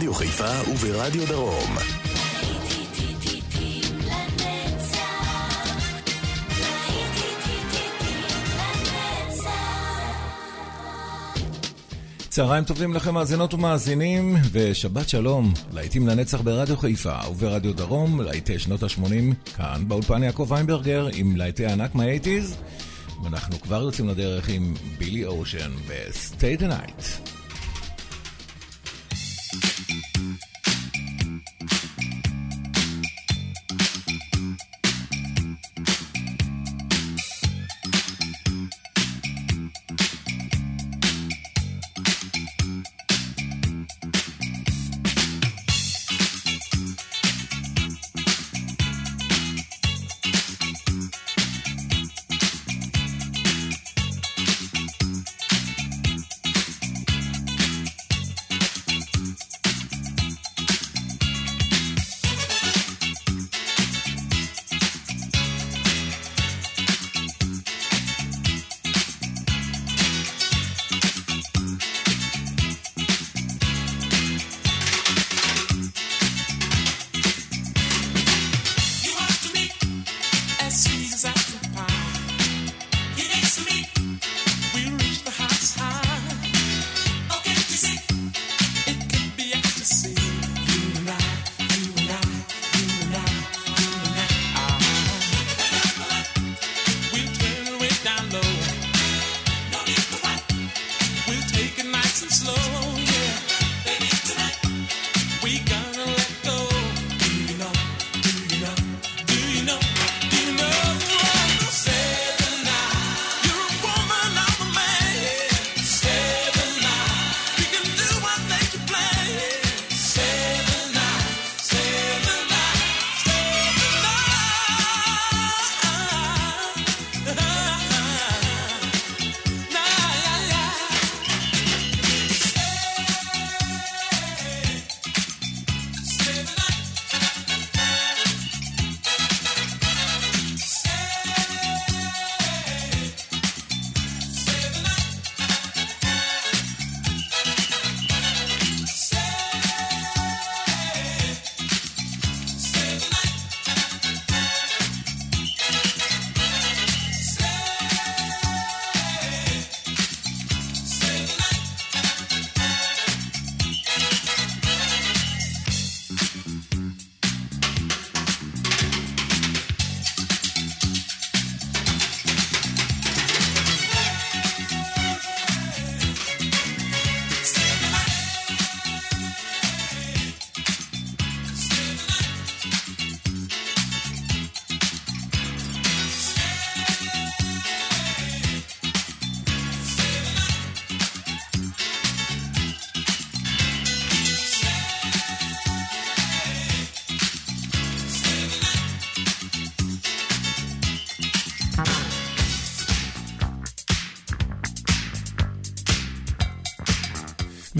ברדיו חיפה וברדיו דרום. צהריים טובים לכם מאזינות ומאזינים, ושבת שלום, להיטים לנצח ברדיו חיפה וברדיו דרום, להיטי שנות ה-80, כאן באולפן יעקב ויינברגר עם להיטי ענק מה-80's, ואנחנו כבר יוצאים לדרך עם בילי אושן ו-Stay the Night.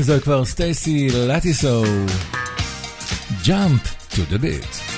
וזוהי כבר סטייסי לטיסו, Jump to the beat.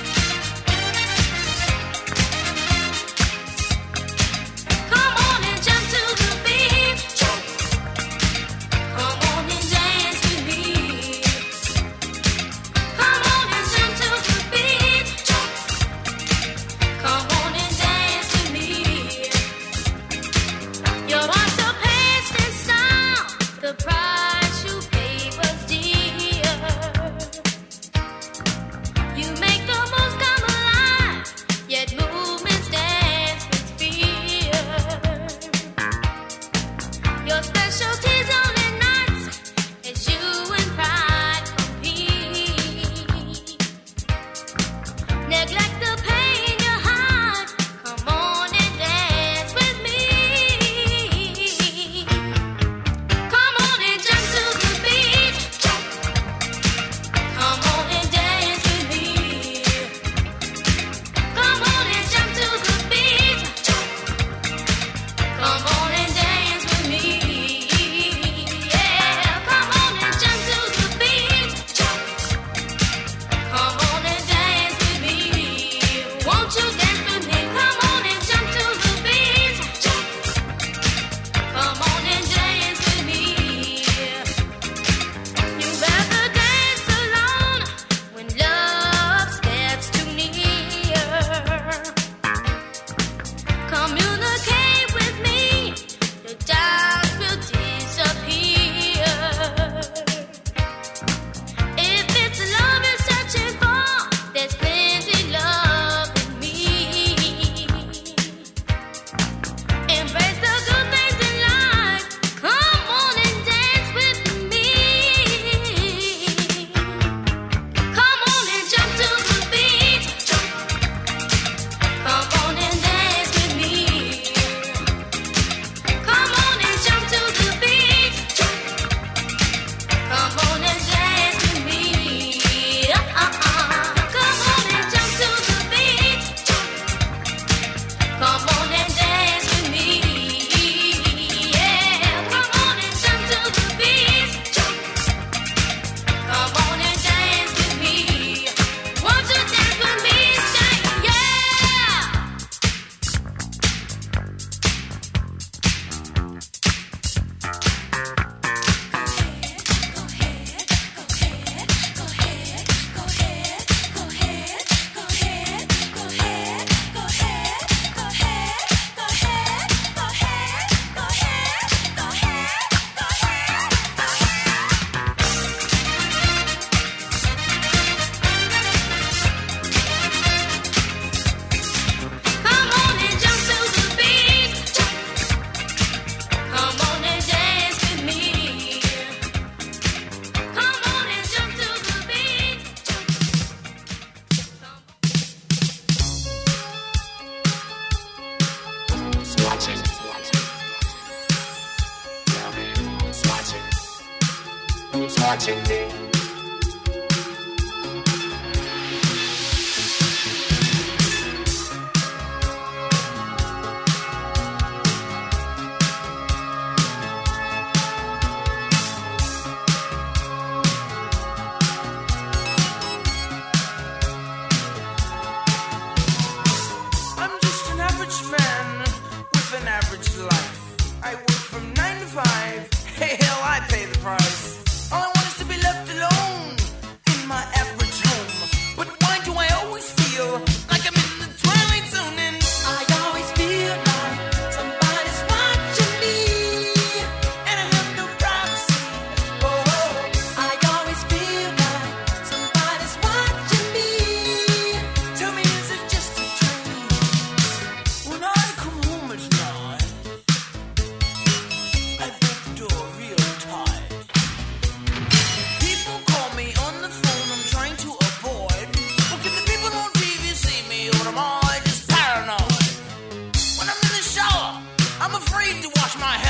wash my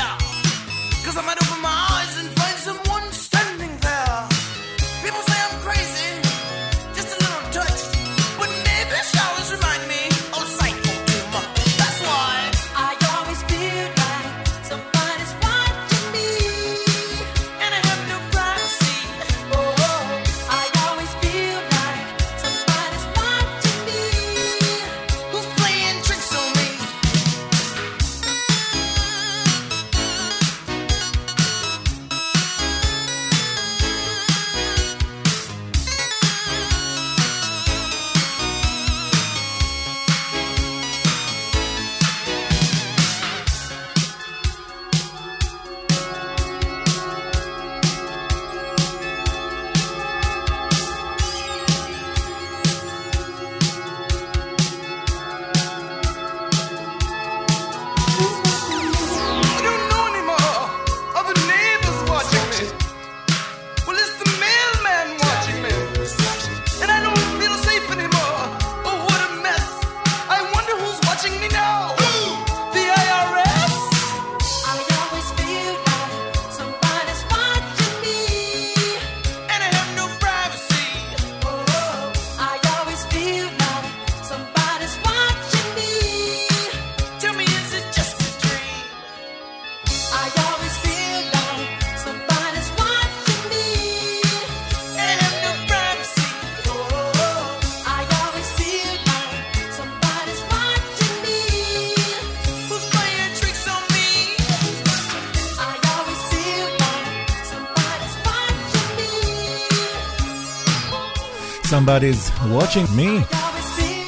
Somebody's Watching Me.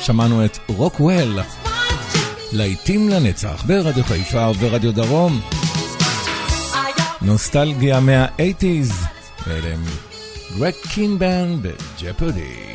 שמענו את רוקוול, להיטים לנצח ברדיו חיפה וברדיו דרום. נוסטלגיה מה-80's, ואלה הם Greg Kihn Band ב Jeopardy.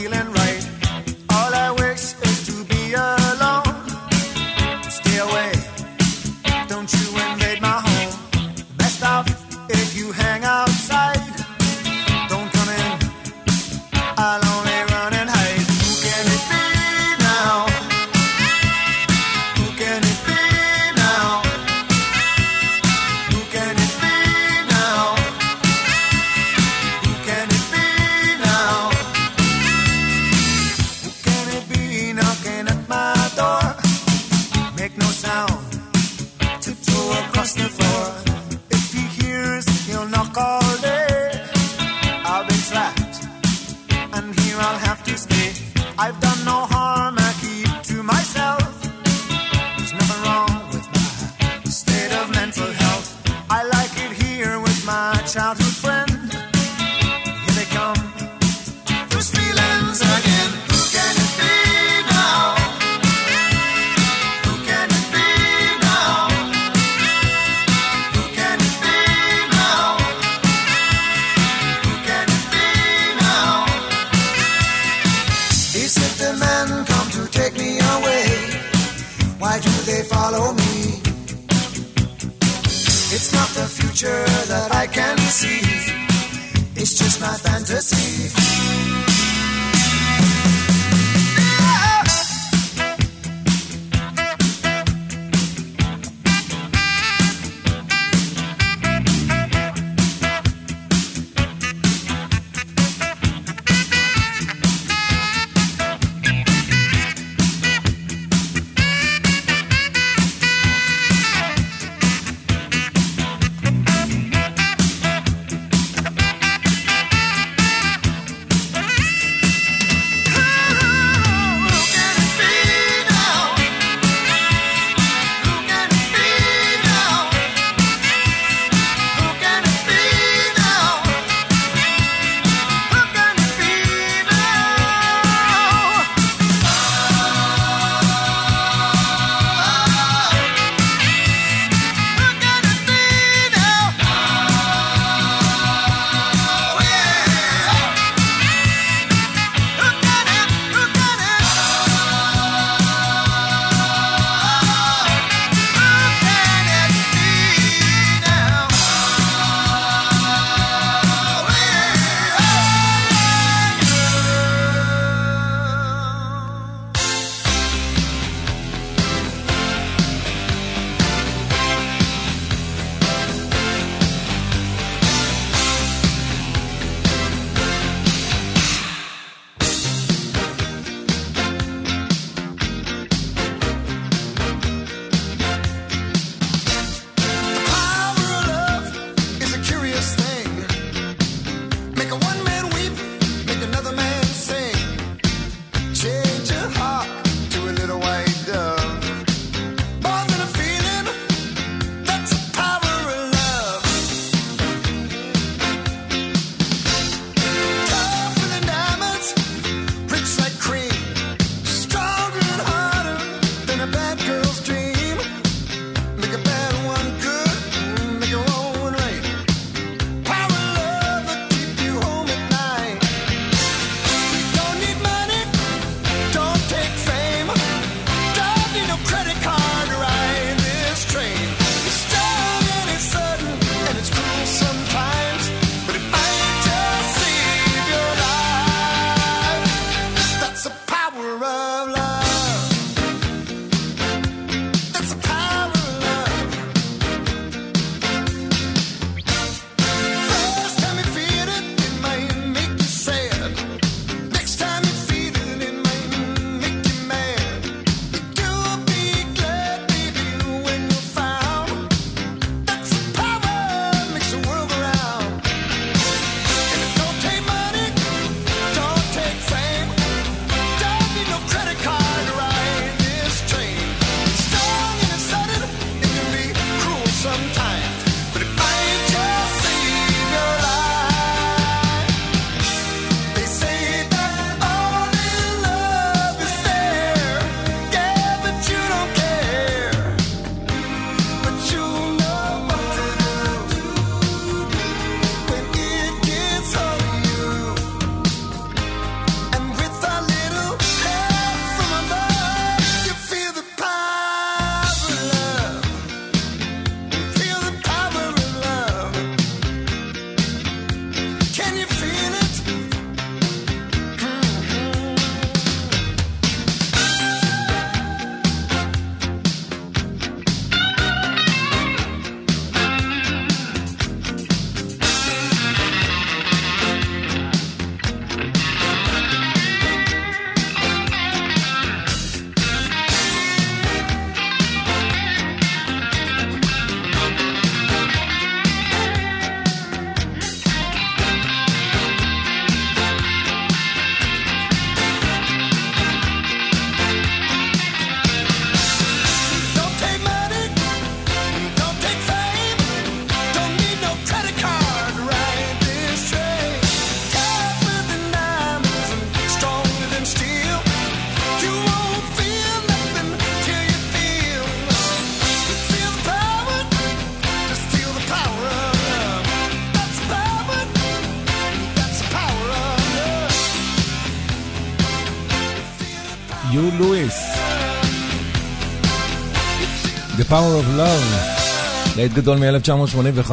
of Love, להיט גדול מ-1985.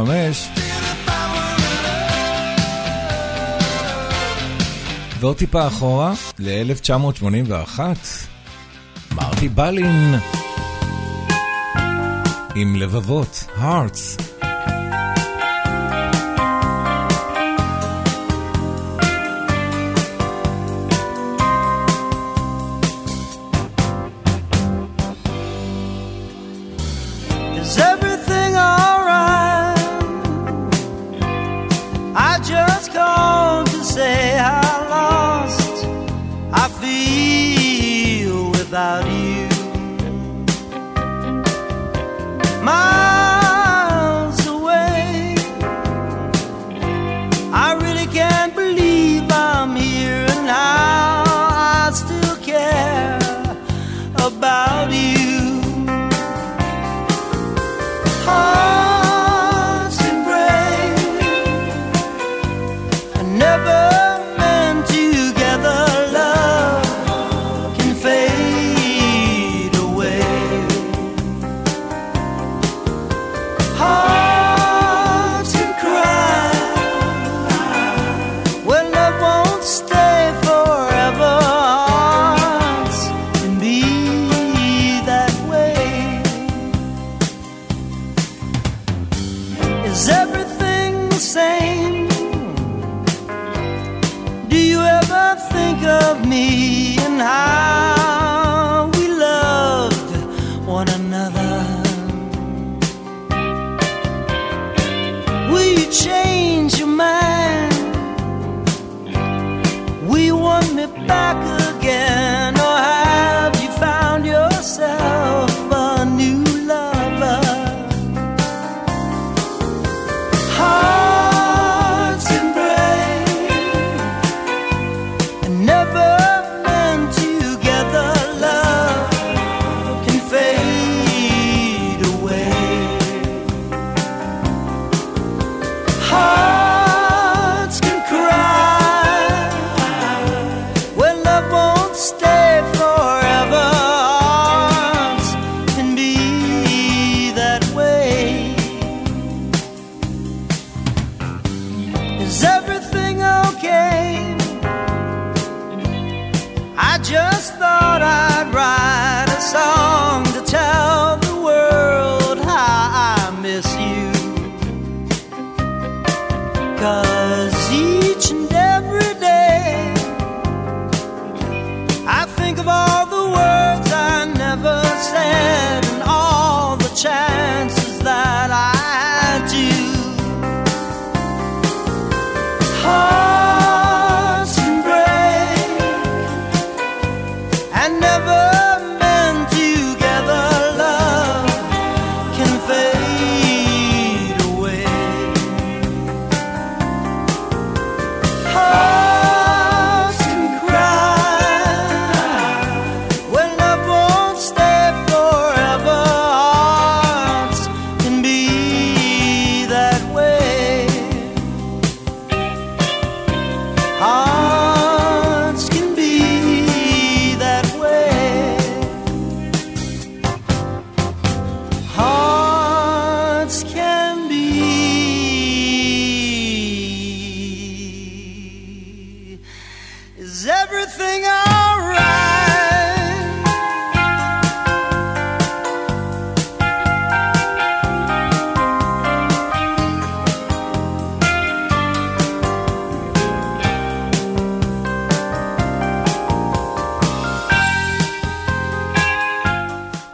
ועוד טיפה אחורה, ל-1981, מרטי בלין עם לבבות, Hearts.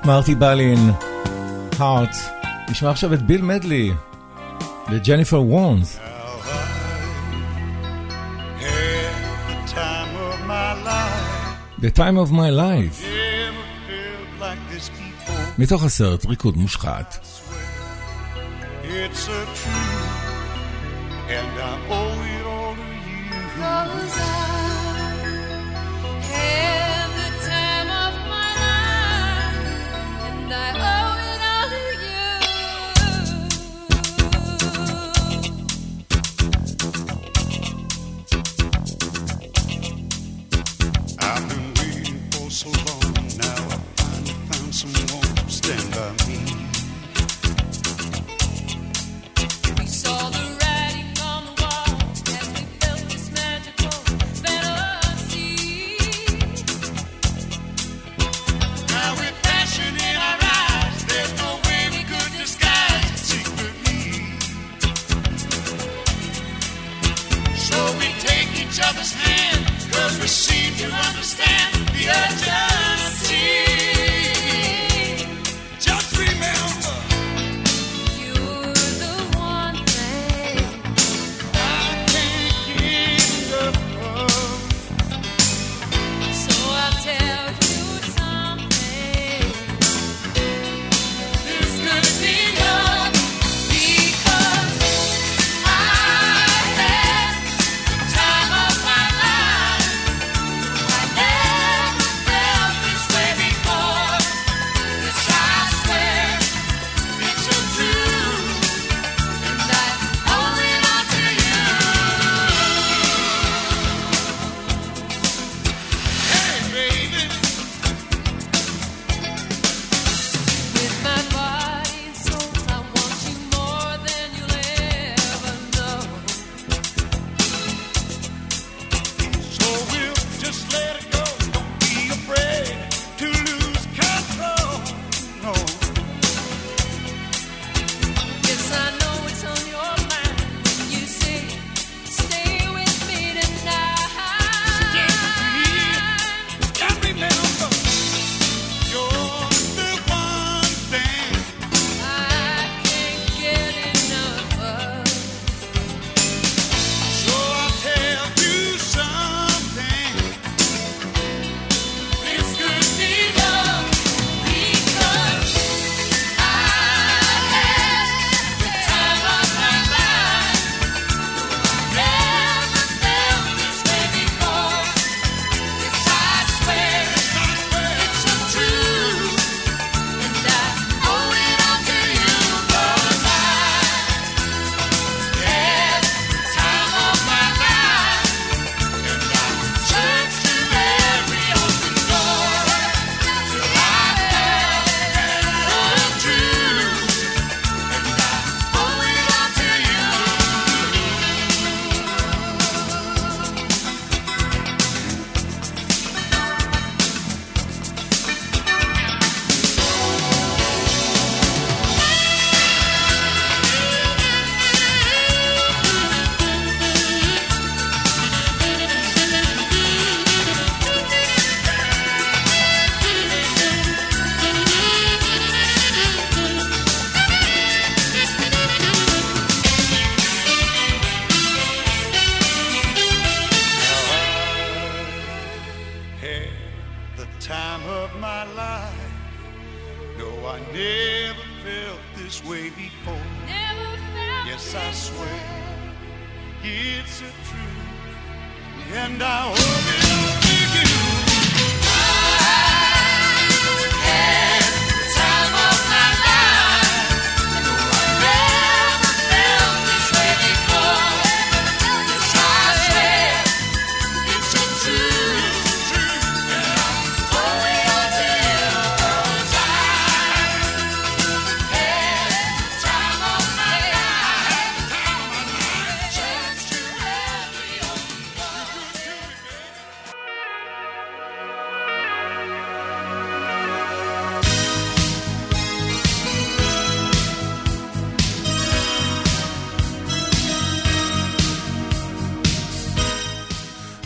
מרטי בלין, הארט. נשמע עכשיו את ביל מדלי וג'ניפר וורנס. The time of my life. מתוך הסרט ריקוד מושחת.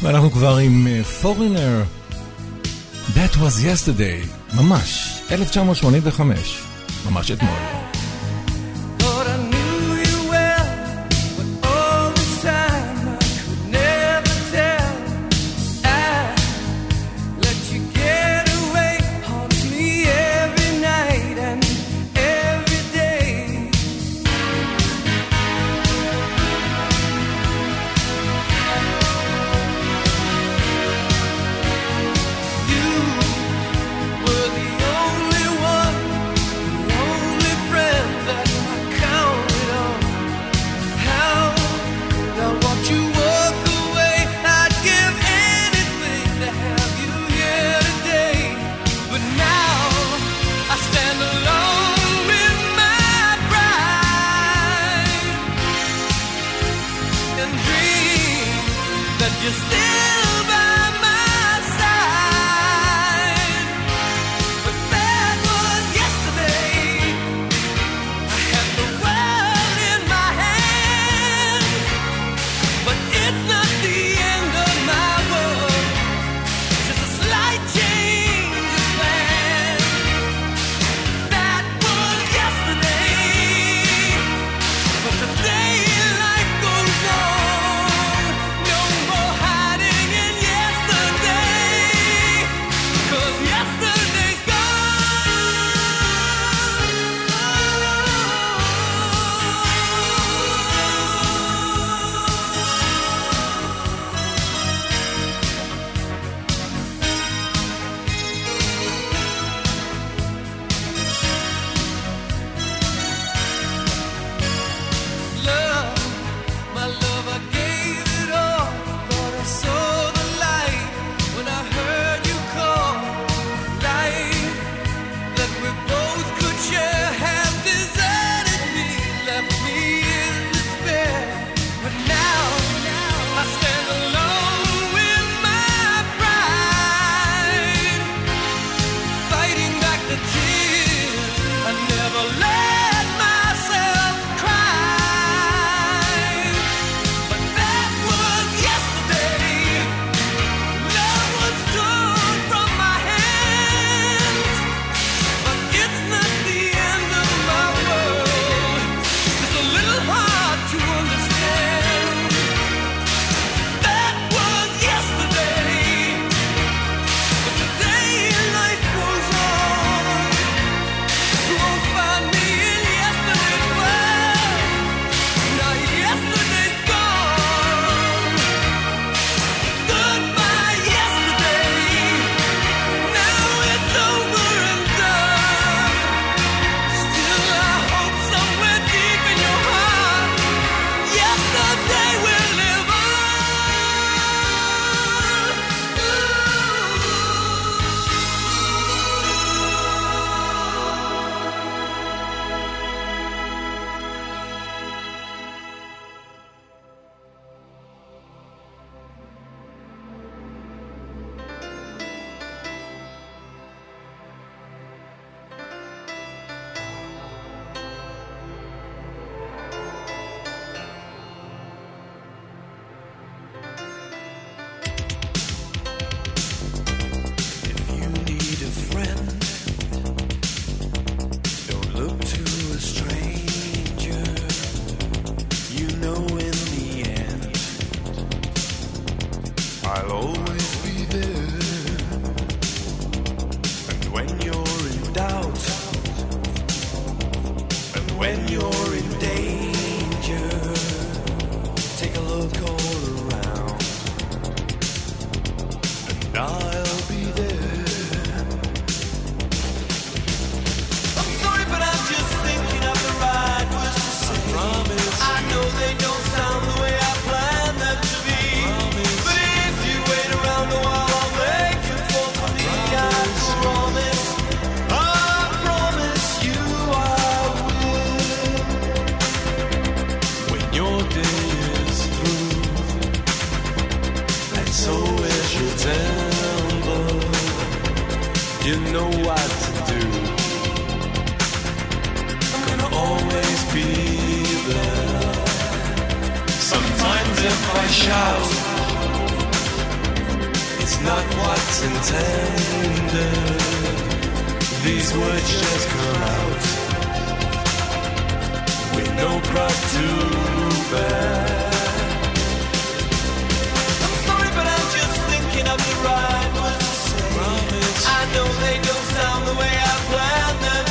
ואנחנו כבר עם Foreigner. That was yesterday, ממש, 1985, ממש אתמול. be there. Sometimes if I shout, it's not what's intended. These words just come out with no pride to bear. I'm sorry, but I'm just thinking of the right words to say. I know they don't sound the way I planned them.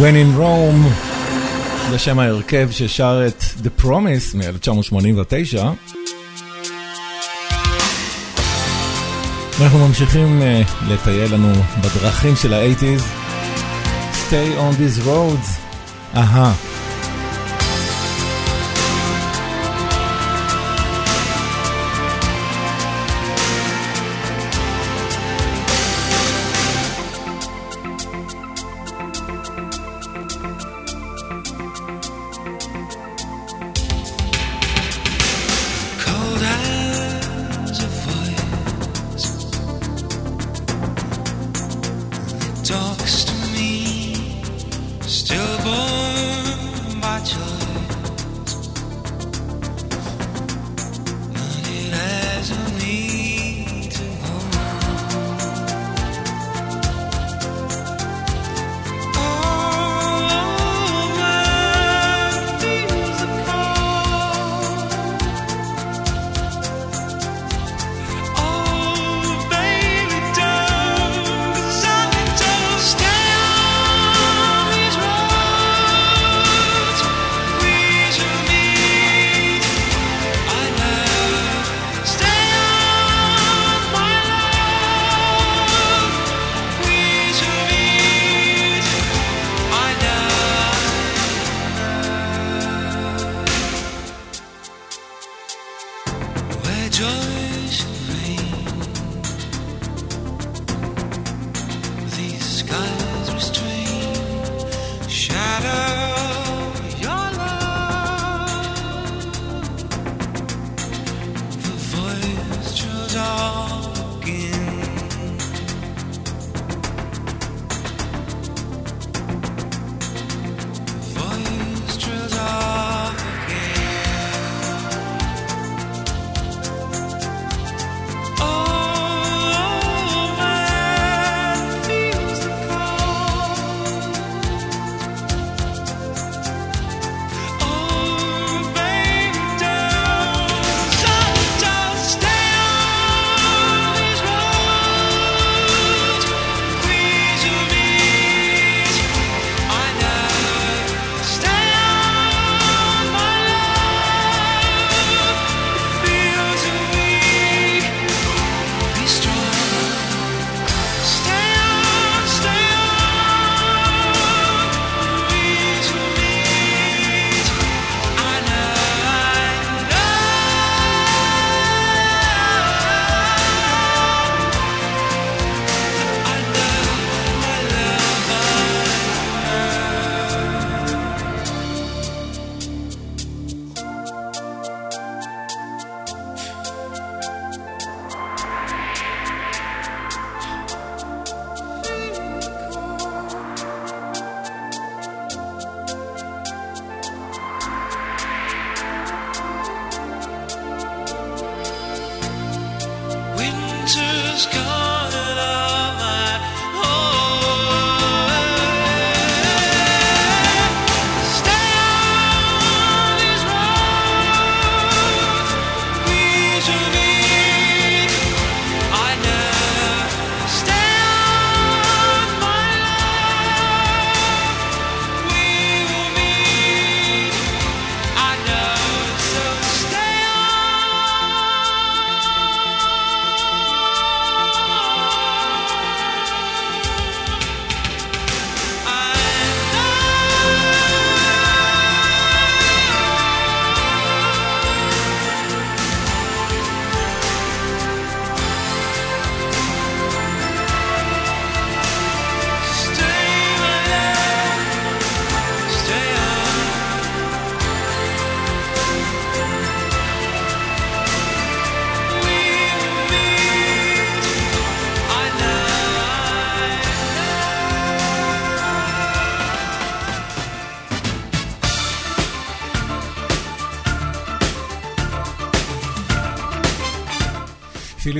When in Rome, זה שם ההרכב ששר את The Promise מ-1989. אנחנו ממשיכים uh, לטייל לנו בדרכים של ה-80's. Stay on these roads. אהה. Uh-huh.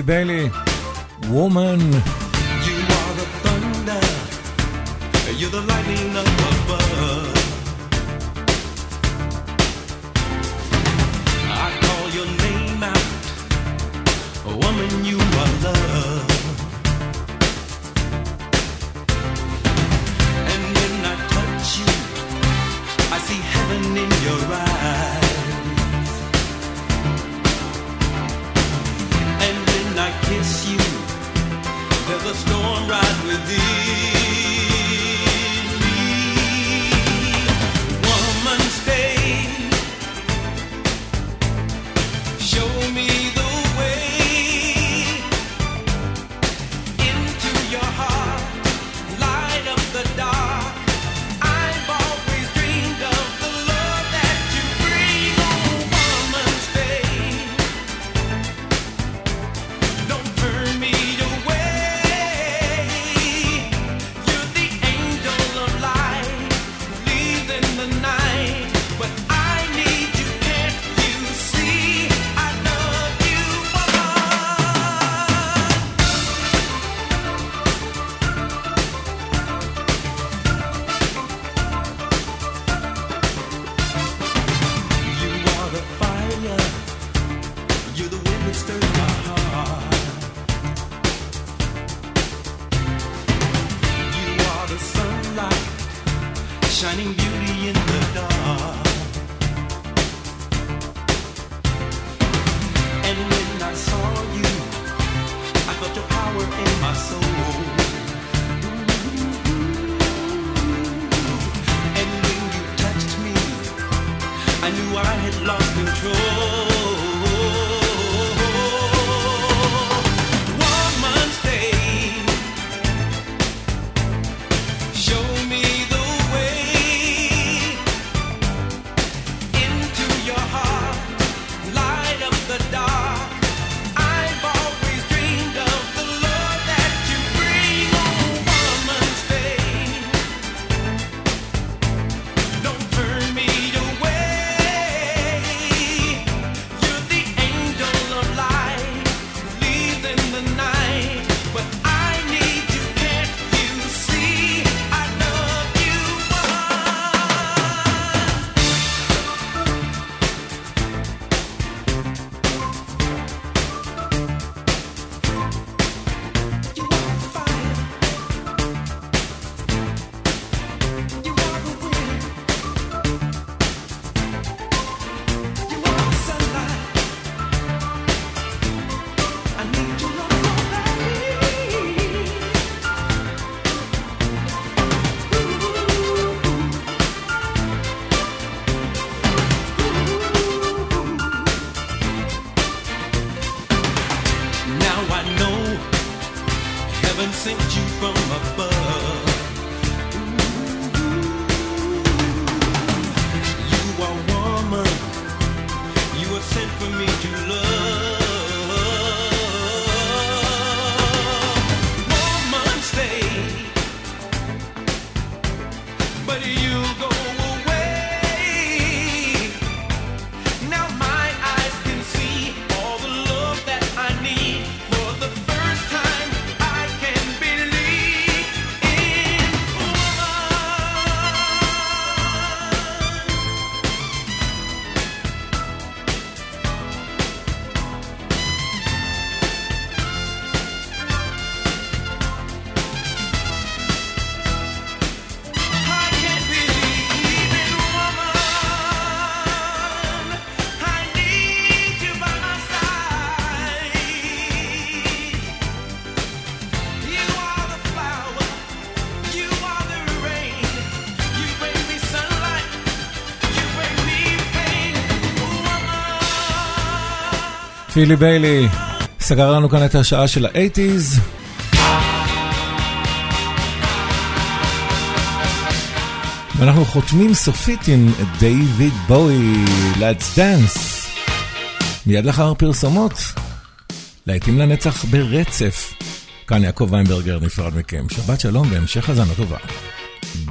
Bailey, Woman. You are the thunder, you're the lightning up above. I call your name out, woman, you are love. And when I touch you, I see heaven in your eyes. storm ride with thee. פיליפ ביילי סגר לנו כאן את השעה של ה eighties. ואנחנו חותמים סופית עם דייוויד בואי, Let's Dance. מיד לאחר פרסומות, להיטים לנצח ברצף. כאן יעקב ויינברגר נפרד מכם. שבת שלום והמשך האזנה טובה.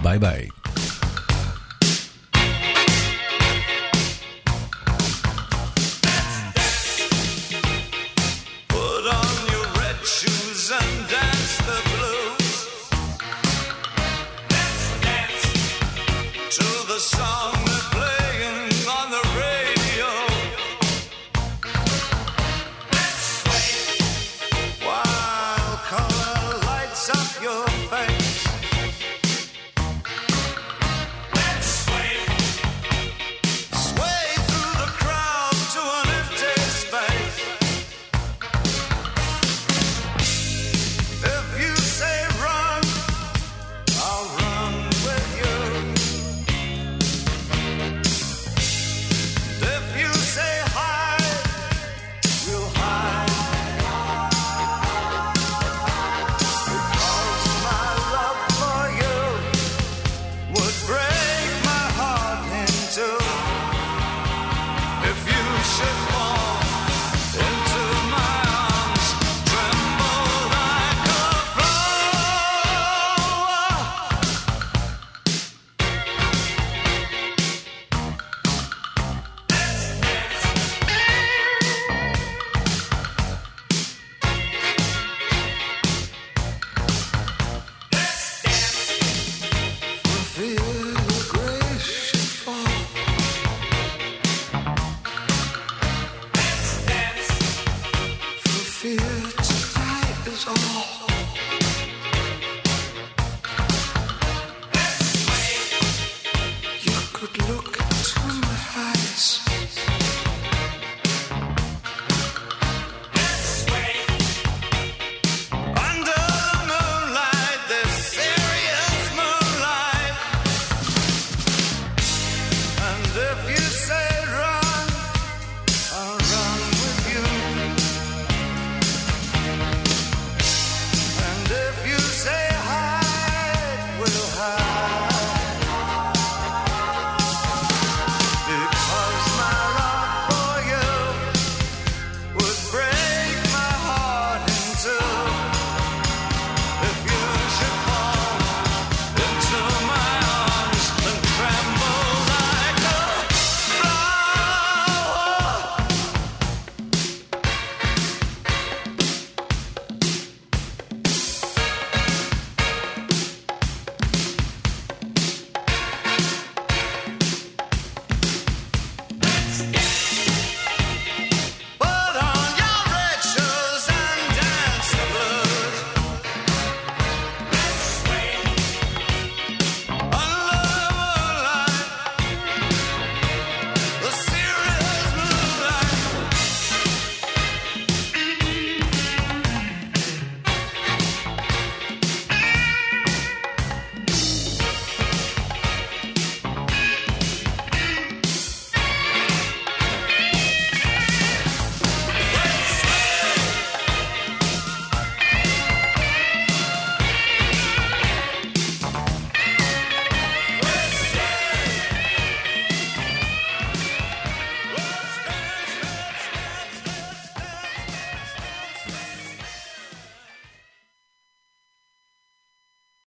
ביי ביי. the future.